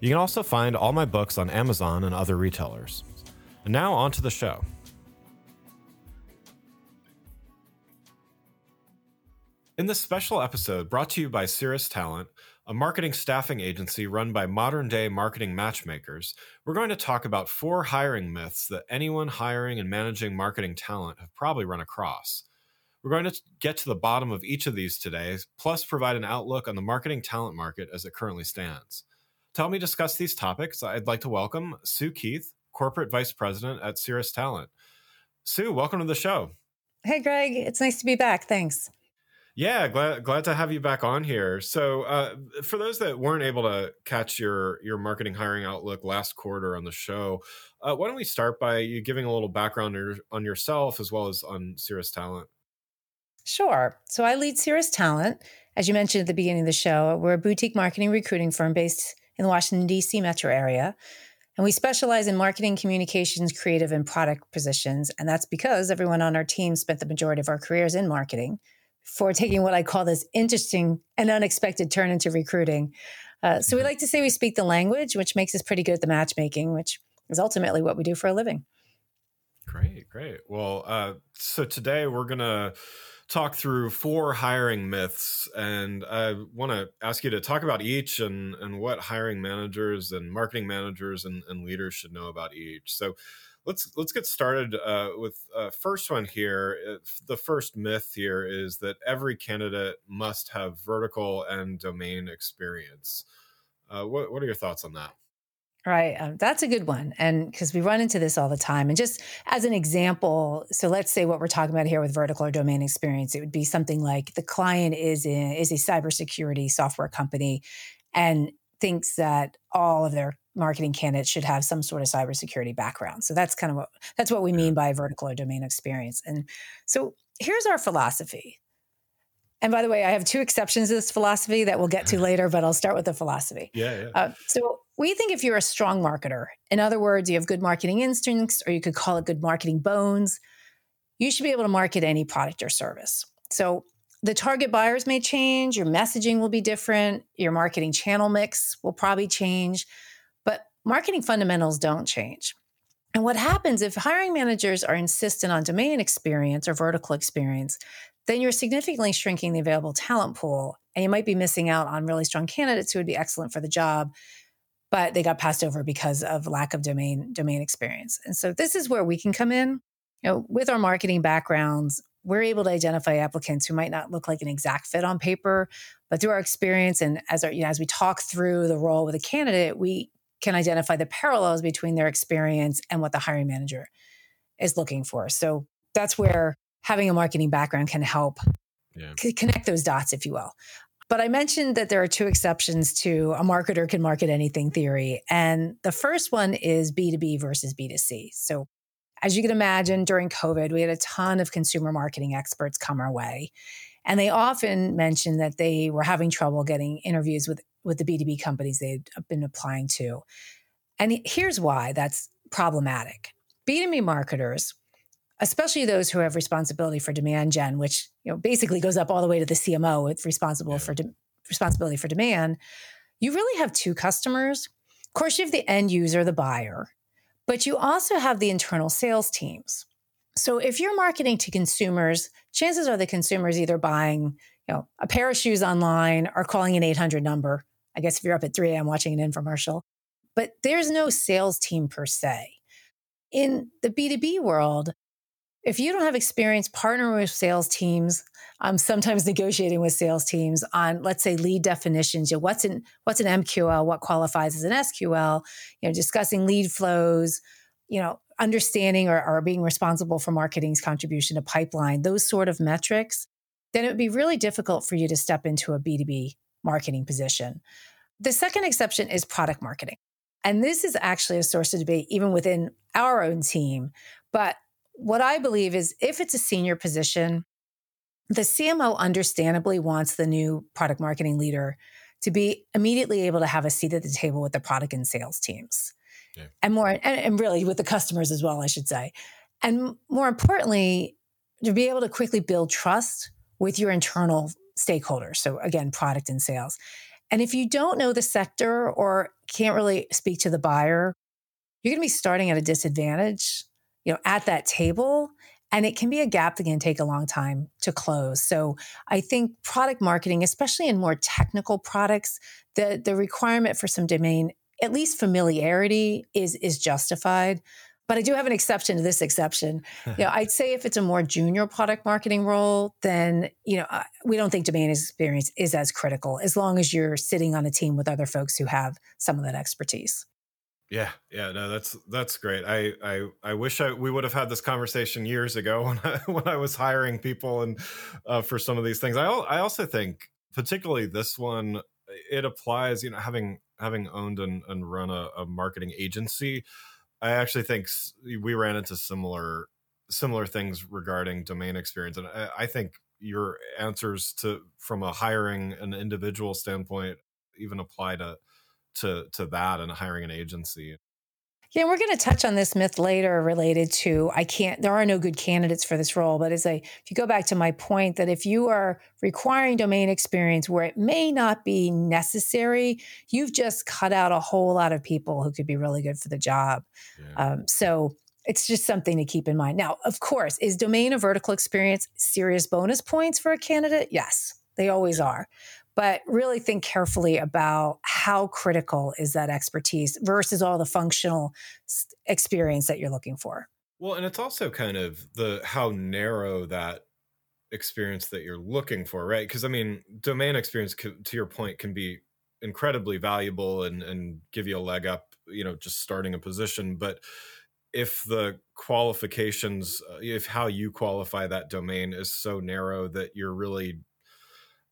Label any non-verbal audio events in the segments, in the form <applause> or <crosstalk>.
You can also find all my books on Amazon and other retailers. And now on to the show. In this special episode brought to you by Ceres Talent, a marketing staffing agency run by modern day marketing matchmakers, we're going to talk about four hiring myths that anyone hiring and managing marketing talent have probably run across. We're going to get to the bottom of each of these today, plus provide an outlook on the marketing talent market as it currently stands. To help me discuss these topics, I'd like to welcome Sue Keith, Corporate Vice President at Ceres Talent. Sue, welcome to the show. Hey, Greg. It's nice to be back. Thanks. Yeah, glad glad to have you back on here. So, uh, for those that weren't able to catch your your marketing hiring outlook last quarter on the show, uh, why don't we start by you giving a little background on yourself as well as on Ceres Talent? Sure. So, I lead Ceres Talent. As you mentioned at the beginning of the show, we're a boutique marketing recruiting firm based in the Washington D.C. metro area. And we specialize in marketing, communications, creative, and product positions. And that's because everyone on our team spent the majority of our careers in marketing for taking what I call this interesting and unexpected turn into recruiting. Uh, so we mm-hmm. like to say we speak the language, which makes us pretty good at the matchmaking, which is ultimately what we do for a living. Great, great. Well, uh, so today we're going to talk through four hiring myths, and I want to ask you to talk about each and, and what hiring managers and marketing managers and, and leaders should know about each. So, let's let's get started uh, with uh, first one here. The first myth here is that every candidate must have vertical and domain experience. Uh, what what are your thoughts on that? Right. Um, that's a good one. And because we run into this all the time. And just as an example, so let's say what we're talking about here with vertical or domain experience, it would be something like the client is in, is a cybersecurity software company and thinks that all of their marketing candidates should have some sort of cybersecurity background. So that's kind of what that's what we mean by vertical or domain experience. And so here's our philosophy. And by the way, I have two exceptions to this philosophy that we'll get to <laughs> later, but I'll start with the philosophy. Yeah. yeah. Uh, so we think if you're a strong marketer, in other words, you have good marketing instincts, or you could call it good marketing bones, you should be able to market any product or service. So the target buyers may change, your messaging will be different, your marketing channel mix will probably change, but marketing fundamentals don't change. And what happens if hiring managers are insistent on domain experience or vertical experience, then you're significantly shrinking the available talent pool. And you might be missing out on really strong candidates who would be excellent for the job, but they got passed over because of lack of domain domain experience. And so this is where we can come in. You know, with our marketing backgrounds, we're able to identify applicants who might not look like an exact fit on paper, but through our experience and as our, you know, as we talk through the role with a candidate, we can identify the parallels between their experience and what the hiring manager is looking for. So that's where having a marketing background can help yeah. c- connect those dots, if you will. But I mentioned that there are two exceptions to a marketer can market anything theory. And the first one is B2B versus B2C. So, as you can imagine, during COVID, we had a ton of consumer marketing experts come our way. And they often mentioned that they were having trouble getting interviews with, with the B2B companies they'd been applying to. And here's why that's problematic. B2B marketers, especially those who have responsibility for demand gen, which you know basically goes up all the way to the CMO with responsible for de- responsibility for demand, you really have two customers. Of course, you have the end user, the buyer, but you also have the internal sales teams. So if you're marketing to consumers, chances are the consumers either buying, you know, a pair of shoes online or calling an 800 number. I guess if you're up at 3 a.m. watching an infomercial, but there's no sales team per se. In the B2B world, if you don't have experience partnering with sales teams, I'm sometimes <laughs> negotiating with sales teams on, let's say, lead definitions. You know, what's an what's an MQL? What qualifies as an SQL? You know, discussing lead flows. You know, understanding or, or being responsible for marketing's contribution to pipeline. Those sort of metrics. Then it would be really difficult for you to step into a B2B marketing position. The second exception is product marketing. And this is actually a source of debate even within our own team. But what I believe is if it's a senior position, the CMO understandably wants the new product marketing leader to be immediately able to have a seat at the table with the product and sales teams. Yeah. And more, and, and really with the customers as well, I should say. And more importantly, to be able to quickly build trust with your internal stakeholders. So again, product and sales. And if you don't know the sector or can't really speak to the buyer, you're going to be starting at a disadvantage, you know, at that table. And it can be a gap that can take a long time to close. So I think product marketing, especially in more technical products, the, the requirement for some domain, at least familiarity is, is justified. But I do have an exception to this exception. <laughs> you know, I'd say if it's a more junior product marketing role, then you know we don't think domain experience is as critical as long as you're sitting on a team with other folks who have some of that expertise. Yeah, yeah, no, that's that's great. I I I wish I we would have had this conversation years ago <laughs> when I when I was hiring people and uh, for some of these things. I I also think particularly this one it applies. You know, having having owned and, and run a, a marketing agency, I actually think we ran into similar similar things regarding domain experience, and I, I think your answers to from a hiring an individual standpoint even apply to to to that and hiring an agency. Yeah, we're going to touch on this myth later related to I can't, there are no good candidates for this role. But as I, if you go back to my point that if you are requiring domain experience where it may not be necessary, you've just cut out a whole lot of people who could be really good for the job. Yeah. Um, so it's just something to keep in mind. Now, of course, is domain or vertical experience serious bonus points for a candidate? Yes, they always are but really think carefully about how critical is that expertise versus all the functional experience that you're looking for. Well, and it's also kind of the how narrow that experience that you're looking for, right? Because I mean, domain experience, to your point, can be incredibly valuable and and give you a leg up, you know, just starting a position. But if the qualifications, uh, if how you qualify that domain is so narrow that you're really,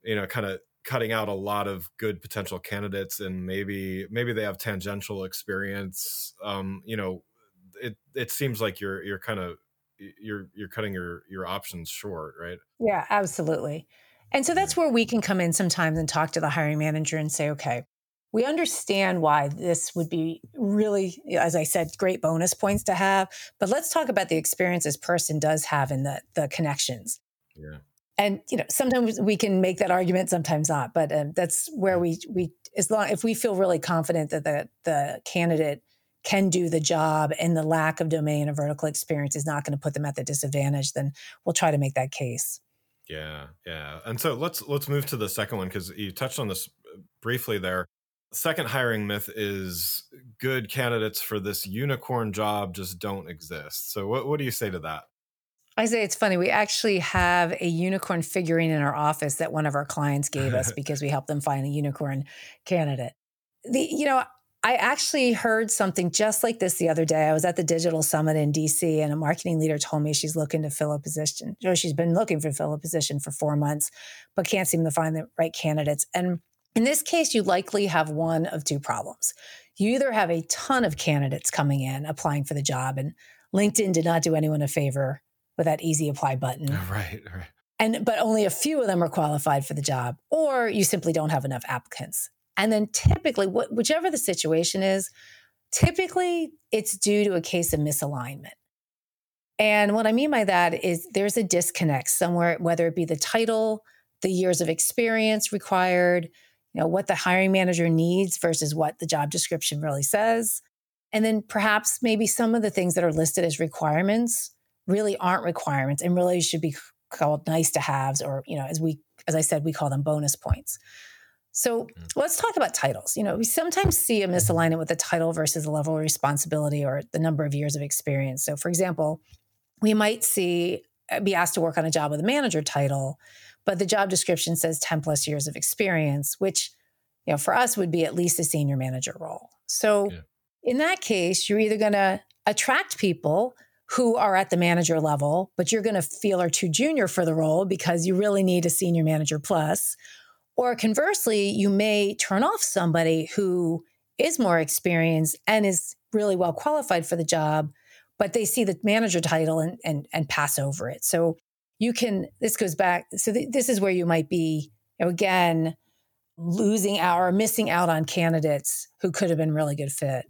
you know, kind of cutting out a lot of good potential candidates and maybe maybe they have tangential experience um you know it it seems like you're you're kind of you're you're cutting your your options short right? Yeah absolutely. And so that's where we can come in sometimes and talk to the hiring manager and say okay we understand why this would be really as i said great bonus points to have but let's talk about the experience this person does have and the the connections. Yeah and you know sometimes we can make that argument sometimes not but um, that's where we we as long if we feel really confident that the the candidate can do the job and the lack of domain or vertical experience is not going to put them at the disadvantage then we'll try to make that case. Yeah yeah. And so let's let's move to the second one because you touched on this briefly there. Second hiring myth is good candidates for this unicorn job just don't exist. So what, what do you say to that I say it's funny. We actually have a unicorn figurine in our office that one of our clients gave us <laughs> because we helped them find a unicorn candidate. The, you know, I actually heard something just like this the other day. I was at the digital summit in DC and a marketing leader told me she's looking to fill a position. You know, she's been looking for fill a position for four months, but can't seem to find the right candidates. And in this case, you likely have one of two problems. You either have a ton of candidates coming in applying for the job, and LinkedIn did not do anyone a favor with that easy apply button. <laughs> Right, right. And but only a few of them are qualified for the job, or you simply don't have enough applicants. And then typically, wh- whichever the situation is, Typically, it's due to a case of misalignment. And what I mean by that is there's a disconnect somewhere, whether it be the title, the years of experience required, you know, what the hiring manager needs versus what the job description really says. And then perhaps maybe some of the things that are listed as requirements really aren't requirements and really should be called nice to haves or, you know, as we as I said, we call them bonus points. So mm. let's talk about titles. You know, we sometimes see a misalignment with the title versus the level of responsibility or the number of years of experience. So, for example, we might see uh, be asked to work on a job with a manager title, but the job description says 10 plus years of experience, which, you know, for us would be at least a senior manager role. So yeah. in that case, you're either going to attract people who are at the manager level, but you're going to feel are too junior for the role because you really need a senior manager plus. Or conversely, you may turn off somebody who is more experienced and is really well qualified for the job but they see the manager title and and, and pass over it. So you can this goes back. So th- this is where you might be you know, again losing out or missing out on candidates who could have been really good fit.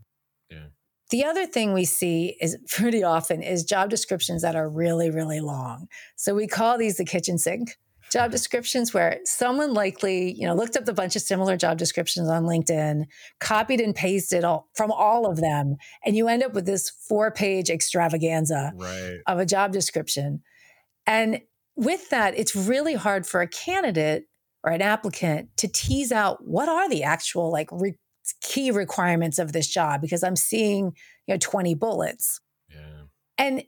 The other thing we see is <laughs> pretty often is job descriptions that are really, really long. So we call these the kitchen sink job descriptions where someone likely, you know, looked up a bunch of similar job descriptions on LinkedIn, copied and pasted all, from all of them, and you end up with this four-page extravaganza right. of a job description. And with that, it's really hard for a candidate or an applicant to tease out what are the actual like re- key requirements of this job because I'm seeing, you know, 20 bullets. Yeah. And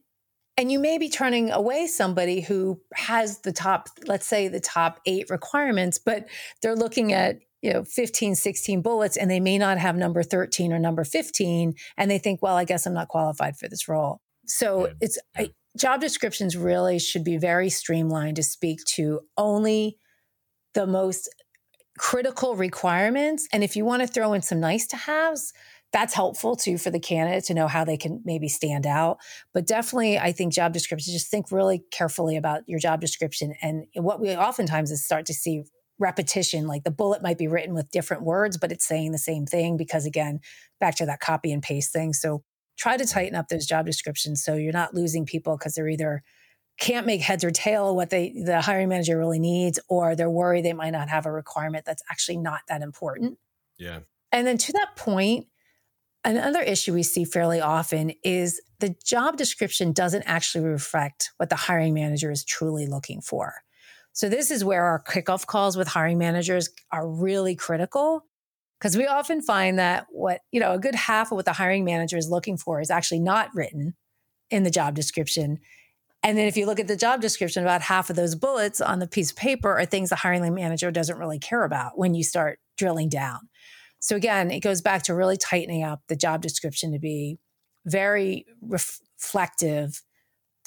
and you may be turning away somebody who has the top let's say the top 8 requirements but they're looking at you know 15 16 bullets and they may not have number 13 or number 15 and they think well i guess i'm not qualified for this role so yeah. it's yeah. I, job descriptions really should be very streamlined to speak to only the most critical requirements and if you want to throw in some nice to haves that's helpful too for the candidate to know how they can maybe stand out. But definitely, I think job descriptions, just think really carefully about your job description. And what we oftentimes is start to see repetition, like the bullet might be written with different words, but it's saying the same thing because, again, back to that copy and paste thing. So try to tighten up those job descriptions so you're not losing people because they're either can't make heads or tail what they the hiring manager really needs or they're worried they might not have a requirement that's actually not that important. Yeah. And then to that point, Another issue we see fairly often is the job description doesn't actually reflect what the hiring manager is truly looking for. So, this is where our kickoff calls with hiring managers are really critical because we often find that what, you know, a good half of what the hiring manager is looking for is actually not written in the job description. And then if you look at the job description, about half of those bullets on the piece of paper are things the hiring manager doesn't really care about when you start drilling down. So again, it goes back to really tightening up the job description to be very reflective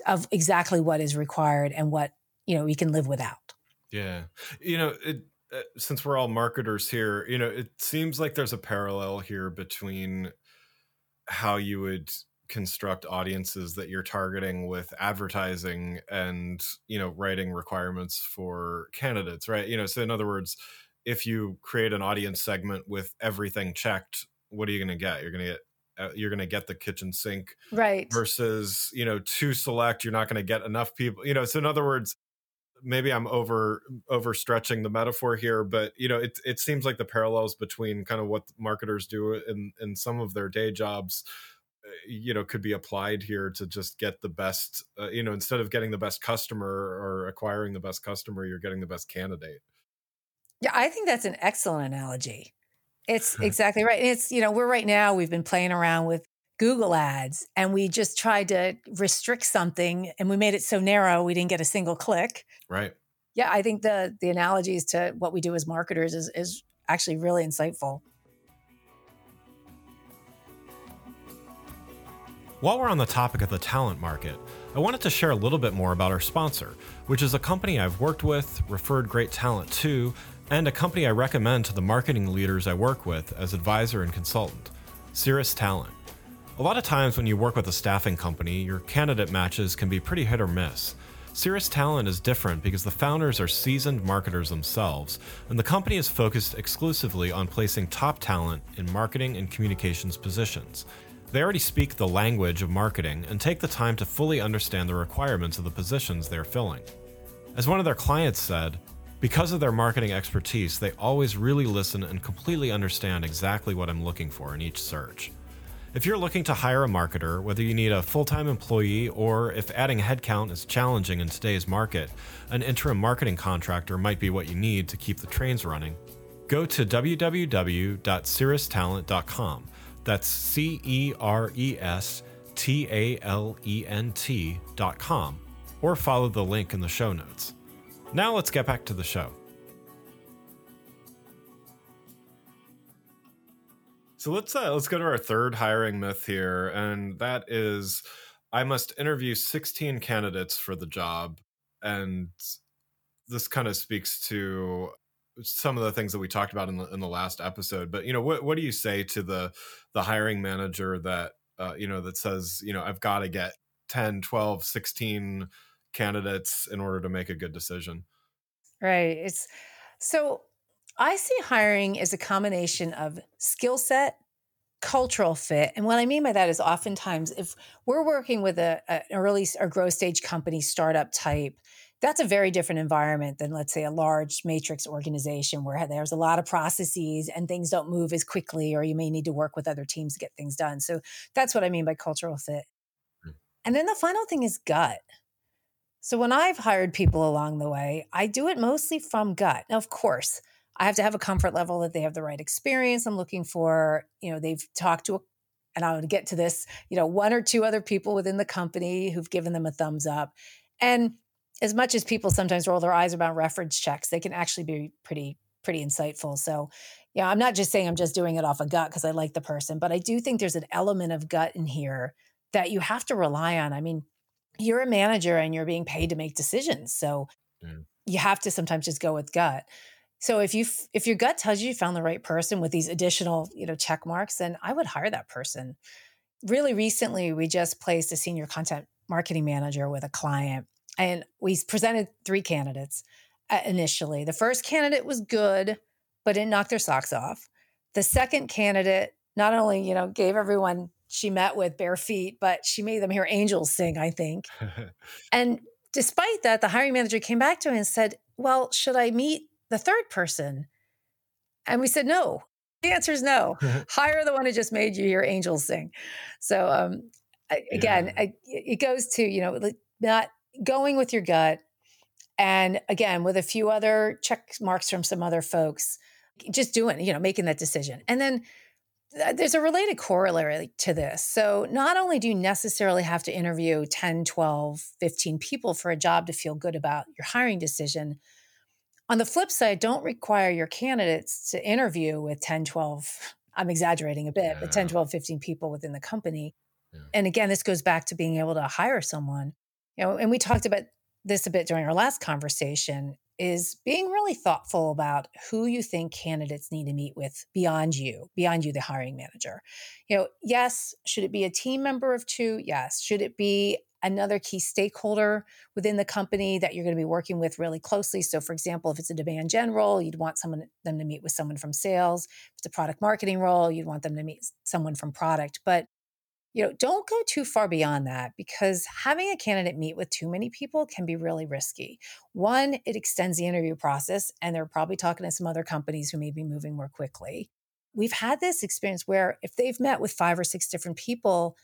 of exactly what is required and what you know we can live without. Yeah, you know, it, uh, since we're all marketers here, you know, it seems like there's a parallel here between how you would construct audiences that you're targeting with advertising and you know writing requirements for candidates right you know so in other words if you create an audience segment with everything checked, what are you going to get? You're going to get uh, you're going to get the kitchen sink right versus you know too select you're not going to get enough people you know so in other words maybe i'm over overstretching the metaphor here but you know it, it seems like the parallels between kind of what marketers do in in some of their day jobs you know could be applied here to just get the best uh, you know instead of getting the best customer or acquiring the best customer you're getting the best candidate yeah, I think that's an excellent analogy. It's <laughs> exactly right. And it's, you know, we're right now, we've been playing around with Google ads and we just tried to restrict something and we made it so narrow we didn't get a single click. Right. Yeah, I think the the analogies to what we do as marketers is is actually really insightful. While we're on the topic of the talent market, I wanted to share a little bit more about our sponsor, which is a company I've worked with, referred great talent to, and a company I recommend to the marketing leaders I work with as advisor and consultant, Ceres Talent. A lot of times when you work with a staffing company, your candidate matches can be pretty hit or miss. Ceres Talent is different because the founders are seasoned marketers themselves, and the company is focused exclusively on placing top talent in marketing and communications positions. They already speak the language of marketing and take the time to fully understand the requirements of the positions they're filling. As one of their clients said, because of their marketing expertise, they always really listen and completely understand exactly what I'm looking for in each search. If you're looking to hire a marketer, whether you need a full time employee or if adding headcount is challenging in today's market, an interim marketing contractor might be what you need to keep the trains running. Go to www.cerestalent.com. That's C E R E S T A L E N T.com, or follow the link in the show notes. Now let's get back to the show. So let's uh, let's go to our third hiring myth here, and that is I must interview 16 candidates for the job, and this kind of speaks to some of the things that we talked about in the in the last episode. But you know, what what do you say to the the hiring manager that uh, you know that says you know I've got to get 10, 12, 16 candidates in order to make a good decision? Right. It's so I see hiring as a combination of skill set, cultural fit. And what I mean by that is oftentimes if we're working with a, an early or growth stage company, startup type, that's a very different environment than let's say a large matrix organization where there's a lot of processes and things don't move as quickly or you may need to work with other teams to get things done so that's what i mean by cultural fit mm. and then the final thing is gut so when i've hired people along the way i do it mostly from gut now of course I have to have a comfort level that they have the right experience I'm looking for. You know, they've talked to, a, and I would get to this, you know, one or two other people within the company who've given them a thumbs up. And as much as people sometimes roll their eyes about reference checks, they can actually be pretty, pretty insightful. So, yeah, I'm not just saying I'm just doing it off a of gut because I like the person, but I do think there's an element of gut in here that you have to rely on. I mean, you're a manager and you're being paid to make decisions. So mm. you have to sometimes just go with gut. So if you if your gut tells you you found the right person with these additional, you know, check marks, then I would hire that person. Really recently, we just placed a senior content marketing manager with a client and we presented three candidates uh, initially. The first candidate was good, but didn't knock their socks off. The second candidate not only, you know, gave everyone she met with bare feet, but she made them hear angels sing, I think. <laughs> and despite that, the hiring manager came back to me and said, Well, should I meet the third person? And we said, no. The answer is no. <laughs> Hire the one who just made you hear angels sing. So, um, I, again, yeah. I, it goes to, you know, not going with your gut. And again, with a few other check marks from some other folks, just doing, you know, making that decision. And then there's a related corollary to this. So, not only do you necessarily have to interview 10, 12, 15 people for a job to feel good about your hiring decision, on the flip side, don't require your candidates to interview with 10, 12, I'm exaggerating a bit, yeah. but 10, 12, 15 people within the company. Yeah. And again, this goes back to being able to hire someone. You know, and we talked about this a bit during our last conversation is being really thoughtful about who you think candidates need to meet with beyond you, beyond you, the hiring manager. You know, yes, should it be a team member of two? Yes. Should it be another key stakeholder within the company that you're going to be working with really closely. So, for example, if it's a demand gen role, you'd want someone them to meet with someone from sales. If it's a product marketing role, you'd want them to meet someone from product. But you know, don't go too far beyond that because having a candidate meet with too many people can be really risky. One, it extends the interview process, and they're probably talking to some other companies who may be moving more quickly. We've had this experience where if they've met with five or six different people,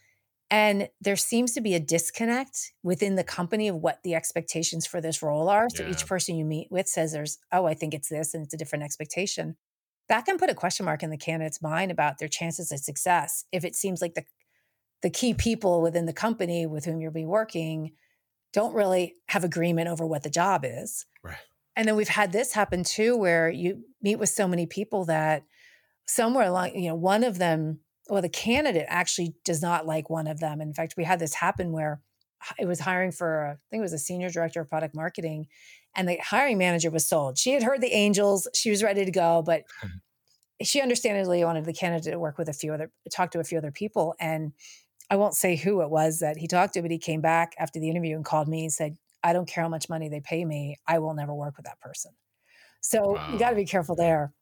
and there seems to be a disconnect within the company of what the expectations for this role are. So yeah. each person you meet with says there's, oh, I think it's this and it's a different expectation. That can put a question mark in the candidate's mind about their chances of success if it seems like the the key people within the company with whom you'll be working don't really have agreement over what the job is. Right. And then we've had this happen too, where you meet with so many people that somewhere along, you know, one of them well, the candidate actually does not like one of them. In fact, we had this happen where it was hiring for, I think it was a senior director of product marketing, and the hiring manager was sold. She had heard the angels, she was ready to go, but <laughs> she understandably wanted the candidate to work with a few other, talk to a few other people. And I won't say who it was that he talked to, but he came back after the interview and called me and said, I don't care how much money they pay me, I will never work with that person. So Wow. you got to be careful there.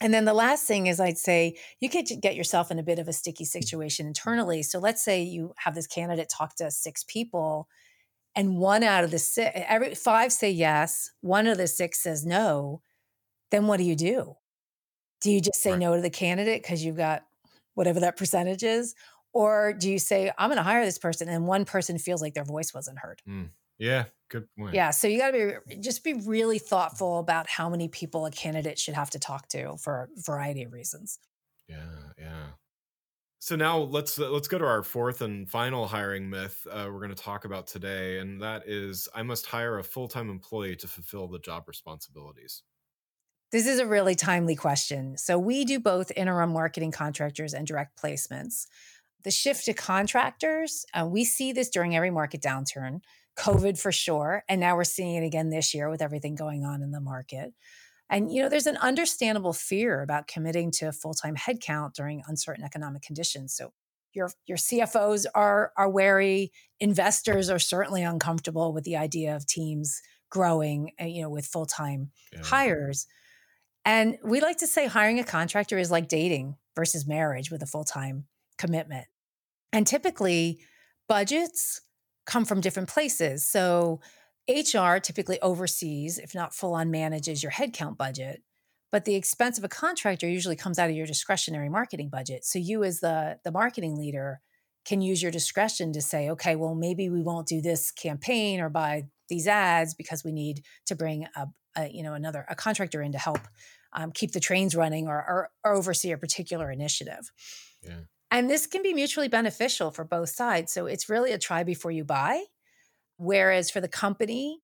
And then the last thing is I'd say you could get yourself in a bit of a sticky situation internally. So let's say you have this candidate talk to six people and one out of the six, every five say yes, one of the six says no. Then what do you do? Do you just say Right. no to the candidate because you've got whatever that percentage is? Or do you say, I'm going to hire this person and one person feels like their voice wasn't heard? Yeah, good point. Yeah. So you got to be just be really thoughtful about how many people a candidate should have to talk to for a variety of reasons. Yeah, yeah. So now let's uh, let's go to our fourth and final hiring myth uh, we're going to talk about today, and that is I must hire a full time employee to fulfill the job responsibilities. This is a really timely question. So we do both interim marketing contractors and direct placements. The shift to contractors, uh, we see this during every market downturn, COVID for sure, and now we're seeing it again this year with everything going on in the market. And you know, there's an understandable fear about committing to a full-time headcount during uncertain economic conditions. So your your CFOs are are wary, investors are certainly uncomfortable with the idea of teams growing, uh, you know, with full-time Yeah. hires. And we like to say hiring a contractor is like dating versus marriage with a full time commitment. And typically, budgets come from different places. So, HR typically oversees, if not full on manages, your headcount budget. But the expense of a contractor usually comes out of your discretionary marketing budget. So, you as the, the marketing leader can use your discretion to say, okay, well, maybe we won't do this campaign or buy these ads because we need to bring a, a you know another a contractor in to help um, keep the trains running or, or, or oversee a particular initiative. Yeah. And this can be mutually beneficial for both sides. So it's really a try before you buy. Whereas for the company,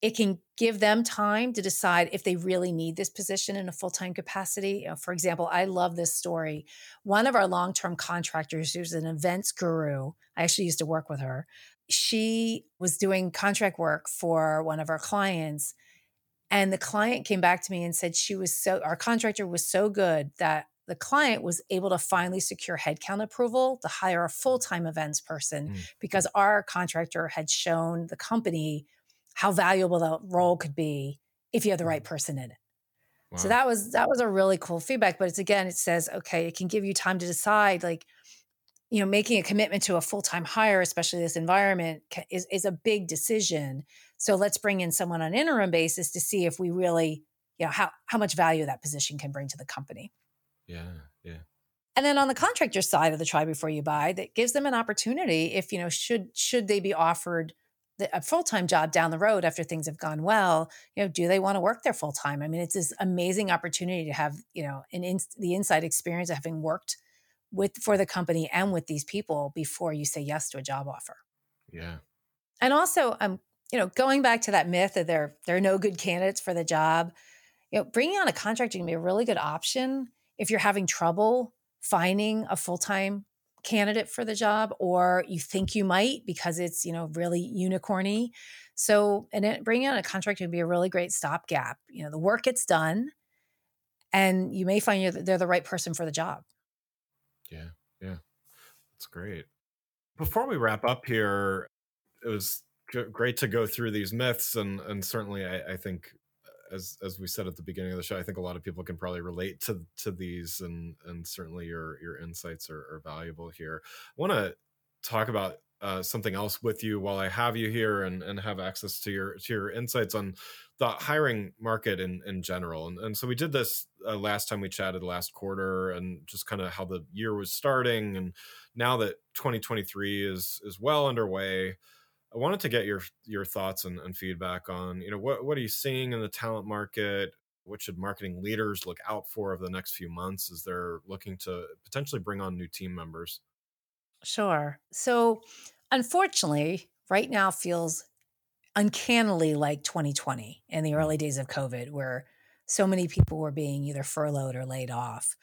it can give them time to decide if they really need this position in a full time capacity. You know, for example, I love this story. One of our long term contractors, who's an events guru, I actually used to work with her. She was doing contract work for one of our clients. And the client came back to me and said she was so, our contractor was so good that the client was able to finally secure headcount approval to hire a full time events person Mm. because our contractor had shown the company how valuable the role could be if you have the right person in it. So that was that was a really cool feedback. But it's again, it says, okay, it can give you time to decide, like, you know, making a commitment to a full time hire, especially this environment, is is a big decision. So let's bring in someone on interim basis to see if we really, you know, how how much value that position can bring to the company. Yeah, yeah. And then on the contractor side of the try before you buy, that gives them an opportunity if you know should should they be offered the, a full time job down the road after things have gone well, you know, do they want to work there full time? I mean, it's this amazing opportunity to have you know an in, the inside experience of having worked with for the company and with these people before you say yes to a job offer. Yeah. And also, um, you know, going back to that myth that there there are no good candidates for the job, you know, bringing on a contractor can be a really good option if you're having trouble finding a full time candidate for the job, or you think you might because it's you know really unicorny. So, and it, bringing on a contractor would be a really great stopgap. You know, the work gets done, and you may find you're, they're the right person for the job. Yeah, yeah, that's great. Before we wrap up here, it was great to go through these myths, and and certainly I, I think, as as we said at the beginning of the show, I think a lot of people can probably relate to to these, and and certainly your your insights are, are valuable here. I want to talk about uh, something else with you while I have you here and and have access to your to your insights on the hiring market in in general. And and so we did this uh, last time we chatted last quarter, and just kind of how the year was starting, and now that 2023 is is well underway. I wanted to get your your thoughts and, and feedback on you know what what are you seeing in the talent market? What should marketing leaders look out for over the next few months as they're looking to potentially bring on new team members? Sure. So, unfortunately, right now feels uncannily like 2020 in the mm-hmm. early days of COVID, where so many people were being either furloughed or laid off.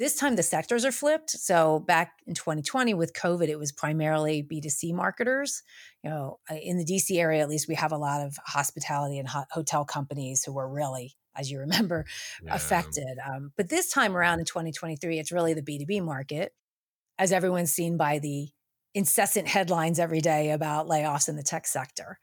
This time the sectors are flipped. So back in 2020 with COVID, it was primarily B2C marketers. You know, in the DC area, at least, we have a lot of hospitality and ho- hotel companies who were really, as you remember, <laughs> Yeah. affected. Um, but this time around in 2023, it's really the B2B market, as everyone's seen by the incessant headlines every day about layoffs in the tech sector.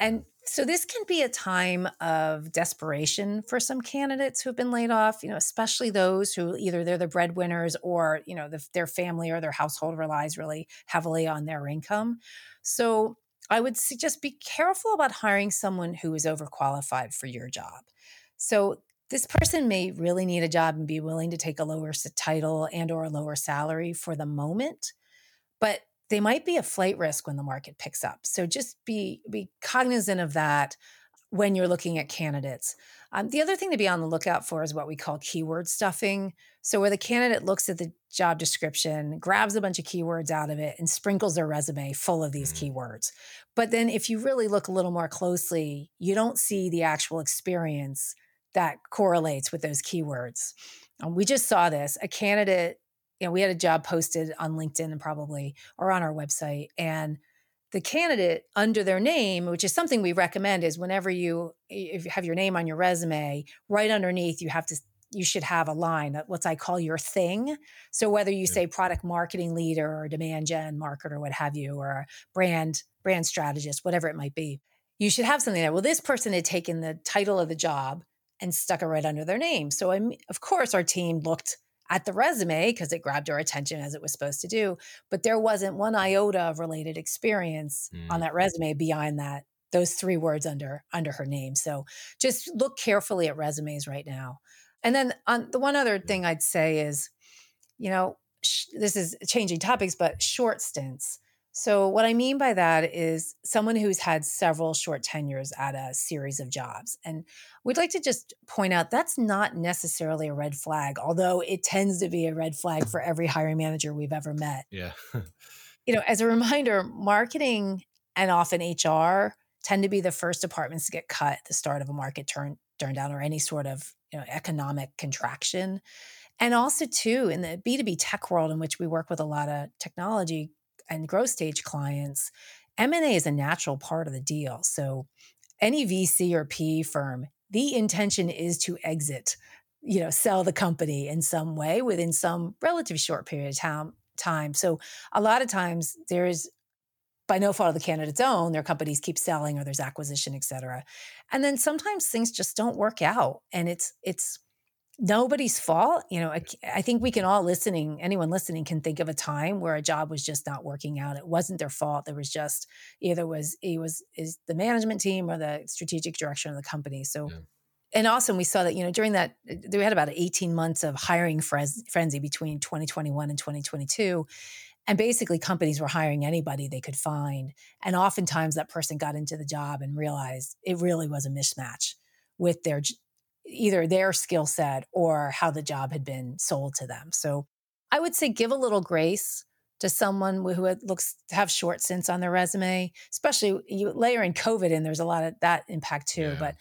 And so this can be a time of desperation for some candidates who have been laid off, you know, especially those who either they're the breadwinners or, you know, the, their family or their household relies really heavily on their income. So I would suggest be careful about hiring someone who is overqualified for your job. So this person may really need a job and be willing to take a lower title and or a lower salary for the moment, but they might be a flight risk when the market picks up. So just be be cognizant of that when you're looking at candidates. Um, the other thing to be on the lookout for is what we call keyword stuffing. So where the candidate looks at the job description, grabs a bunch of keywords out of it, and sprinkles their resume full of these mm-hmm. keywords. But then if you really look a little more closely, you don't see the actual experience that correlates with those keywords. Um, we just saw this. A candidate you know, we had a job posted on LinkedIn and probably or on our website. And the candidate under their name, which is something we recommend, is whenever you if you have your name on your resume, right underneath you have to you should have a line what I call your thing. So whether you mm. say product marketing leader or demand gen marketer, what have you, or brand brand strategist, whatever it might be, you should have something there. Well, this person had taken the title of the job and stuck it right under their name. So I'm, of course, our team looked at the resume because it grabbed our attention as it was supposed to do. But there wasn't one iota of related experience mm. on that resume beyond that those three words under under her name. So just look carefully at resumes right now. And then on the one other thing I'd say is, you know, sh- this is changing topics, but short stints. So, what I mean by that is someone who's had several short tenures at a series of jobs. And we'd like to just point out that's not necessarily a red flag, although it tends to be a red flag for every hiring manager we've ever met. Yeah. <laughs> you know, as a reminder, marketing and often HR tend to be the first departments to get cut at the start of a market turn turn down or any sort of you know economic contraction. And also too in the B2B tech world in which we work with a lot of technology and growth stage clients, M&A is a natural part of the deal. So any VC or PE firm, the intention is to exit, you know, sell the company in some way within some relatively short period of time. Time. So a lot of times there is by no fault of the candidate's own, their companies keep selling or there's acquisition, et cetera. And then sometimes things just don't work out. And it's it's nobody's fault. You know, I, I, think we can all listening, anyone listening can think of a time where a job was just not working out. It wasn't their fault. There was just either was it was is the management team or the strategic direction of the company. So. Yeah. And also, we saw that you know during that uh, we had about 18 months of hiring frenzy between 2021 and 2022, and basically companies were hiring anybody they could find. And oftentimes, that person got into the job and realized it really was a mismatch with their either their skill set or how the job had been sold to them. So I would say give a little grace to someone who looks to have short stints on their resume, especially you layer in COVID and there's a lot of that impact too. Yeah. But,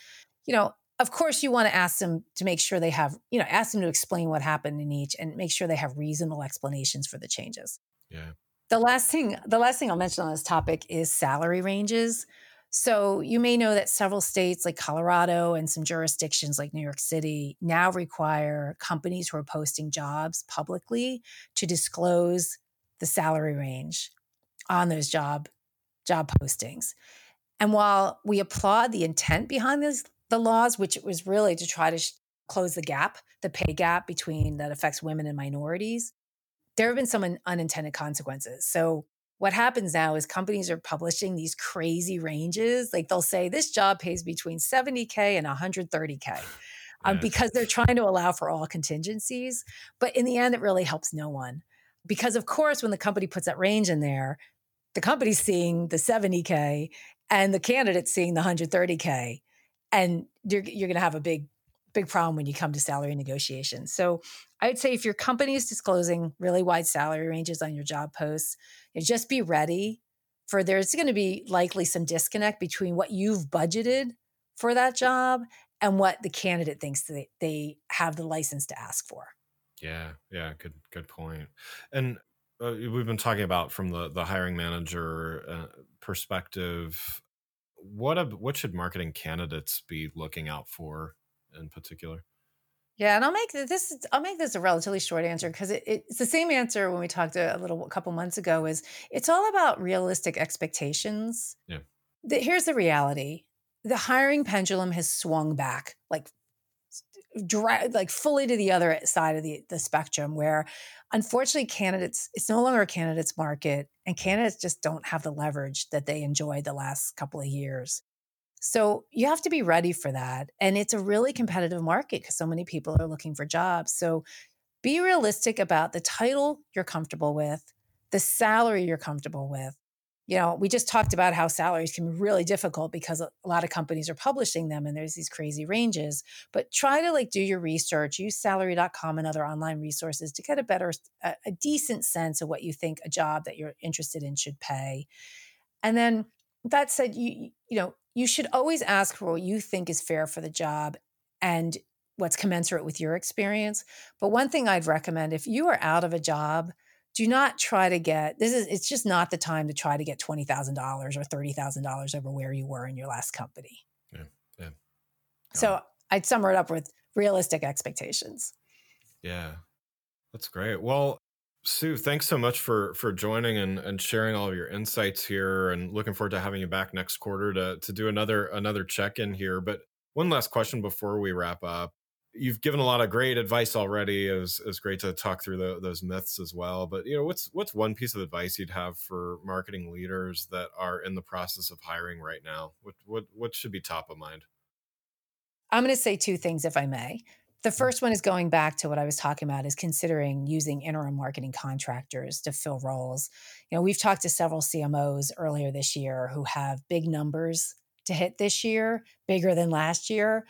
you know, of course you want to ask them to make sure they have, you know, ask them to explain what happened in each and make sure they have reasonable explanations for the changes. Yeah. The last thing, the last thing I'll mention on this topic is salary ranges. So you may know that several states like Colorado and some jurisdictions like New York City now require companies who are posting jobs publicly to disclose the salary range on those job job postings. And while we applaud the intent behind this, the laws, which was really to try to sh- close the gap, the pay gap between that affects women and minorities, there have been some un- unintended consequences. So what happens now is companies are publishing these crazy ranges. Like they'll say this job pays between 70K and 130K. Um, because they're trying to allow for all contingencies. But in the end, it really helps no one. Because, of course, when the company puts that range in there, the company's seeing the 70K and the candidate's seeing the 130K. And you're, you're going to have a big, big problem when you come to salary negotiations. So I would say if your company is disclosing really wide salary ranges on your job posts, you know, just be ready for there's going to be likely some disconnect between what you've budgeted for that job and what the candidate thinks that they have the license to ask for. Yeah, yeah, good good point. And uh, we've been talking about from the the hiring manager uh, perspective. What a, what should marketing candidates be looking out for in particular? Yeah, and I'll make this. I'll make this a relatively short answer because it, it's the same answer when we talked a, a little a couple months ago. Is it's all about realistic expectations. Yeah. the, here's the reality the hiring pendulum has swung back like dra- like fully to the other side of the, the spectrum where unfortunately candidates it's no longer a candidates market and candidates just don't have the leverage that they enjoyed the last couple of years so you have to be ready for that and it's a really competitive market because so many people are looking for jobs so be realistic about the title you're comfortable with the salary you're comfortable with you know, we just talked about how salaries can be really difficult because a lot of companies are publishing them and there's these crazy ranges. But try to like do your research, use salary.com and other online resources to get a better, a, a decent sense of what you think a job that you're interested in should pay. And then that said, you, you know, you should always ask for what you think is fair for the job and what's commensurate with your experience. But one thing I'd recommend if you are out of a job, do not try to get this is it's just not the time to try to get $20,000 or $30,000 over where you were in your last company. Yeah. Yeah. So I'd sum it up with realistic expectations. Yeah. That's great. Well, Sue, thanks so much for for joining and, and sharing all of your insights here and looking forward to having you back next quarter to to do another another check-in here. But one last question before we wrap up you've given a lot of great advice already. It was, it was great to talk through the, those myths as well. But you know, what's what's one piece of advice you'd have for marketing leaders that are in the process of hiring right now? What what what should be top of mind? I'm going to say two things, if I may. The first one is going back to what I was talking about is considering using interim marketing contractors to fill roles. You know, we've talked to several CMOs earlier this year who have big numbers to hit this year, bigger than last year,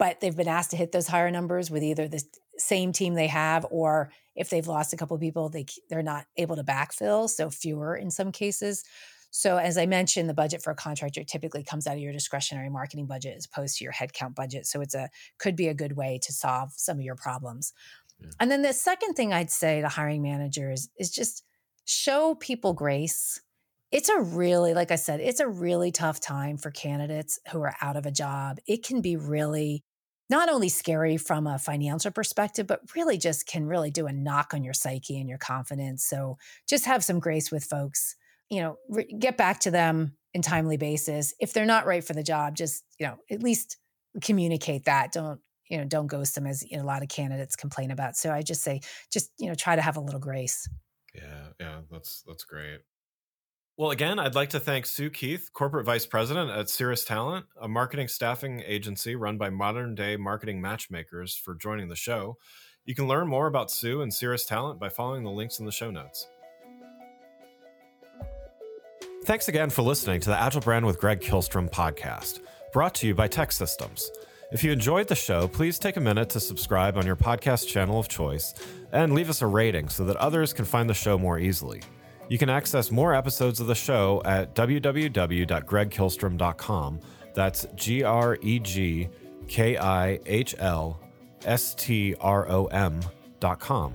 but they've been asked to hit those higher numbers with either the same team they have or if they've lost a couple of people they they're not able to backfill so fewer in some cases so as i mentioned the budget for a contractor typically comes out of your discretionary marketing budget as opposed to your headcount budget so it's a could be a good way to solve some of your problems yeah. and then the second thing i'd say to hiring managers is just show people grace it's a really, like I said, it's a really tough time for candidates who are out of a job. It can be really not only scary from a financial perspective, but really just can really do a knock on your psyche and your confidence. So just have some grace with folks, you know, re- get back to them in timely basis. If they're not right for the job, just, you know, at least communicate that. Don't, you know, don't ghost them as you know, a lot of candidates complain about. So I just say, just, you know, try to have a little grace. Yeah. Yeah. That's, that's great. Well, again, I'd like to thank Sue Keith, Corporate Vice President at Ceres Talent, a marketing staffing agency run by modern day marketing matchmakers, for joining the show. You can learn more about Sue and Ceres Talent by following the links in the show notes. Thanks again for listening to the Agile Brand with Greg Kihlstrom podcast, brought to you by TEKsystems. If you enjoyed the show, please take a minute to subscribe on your podcast channel of choice and leave us a rating so that others can find the show more easily. You can access more episodes of the show at www.gregkihlstrom.com. That's G R E G K I H L S T R O M.com.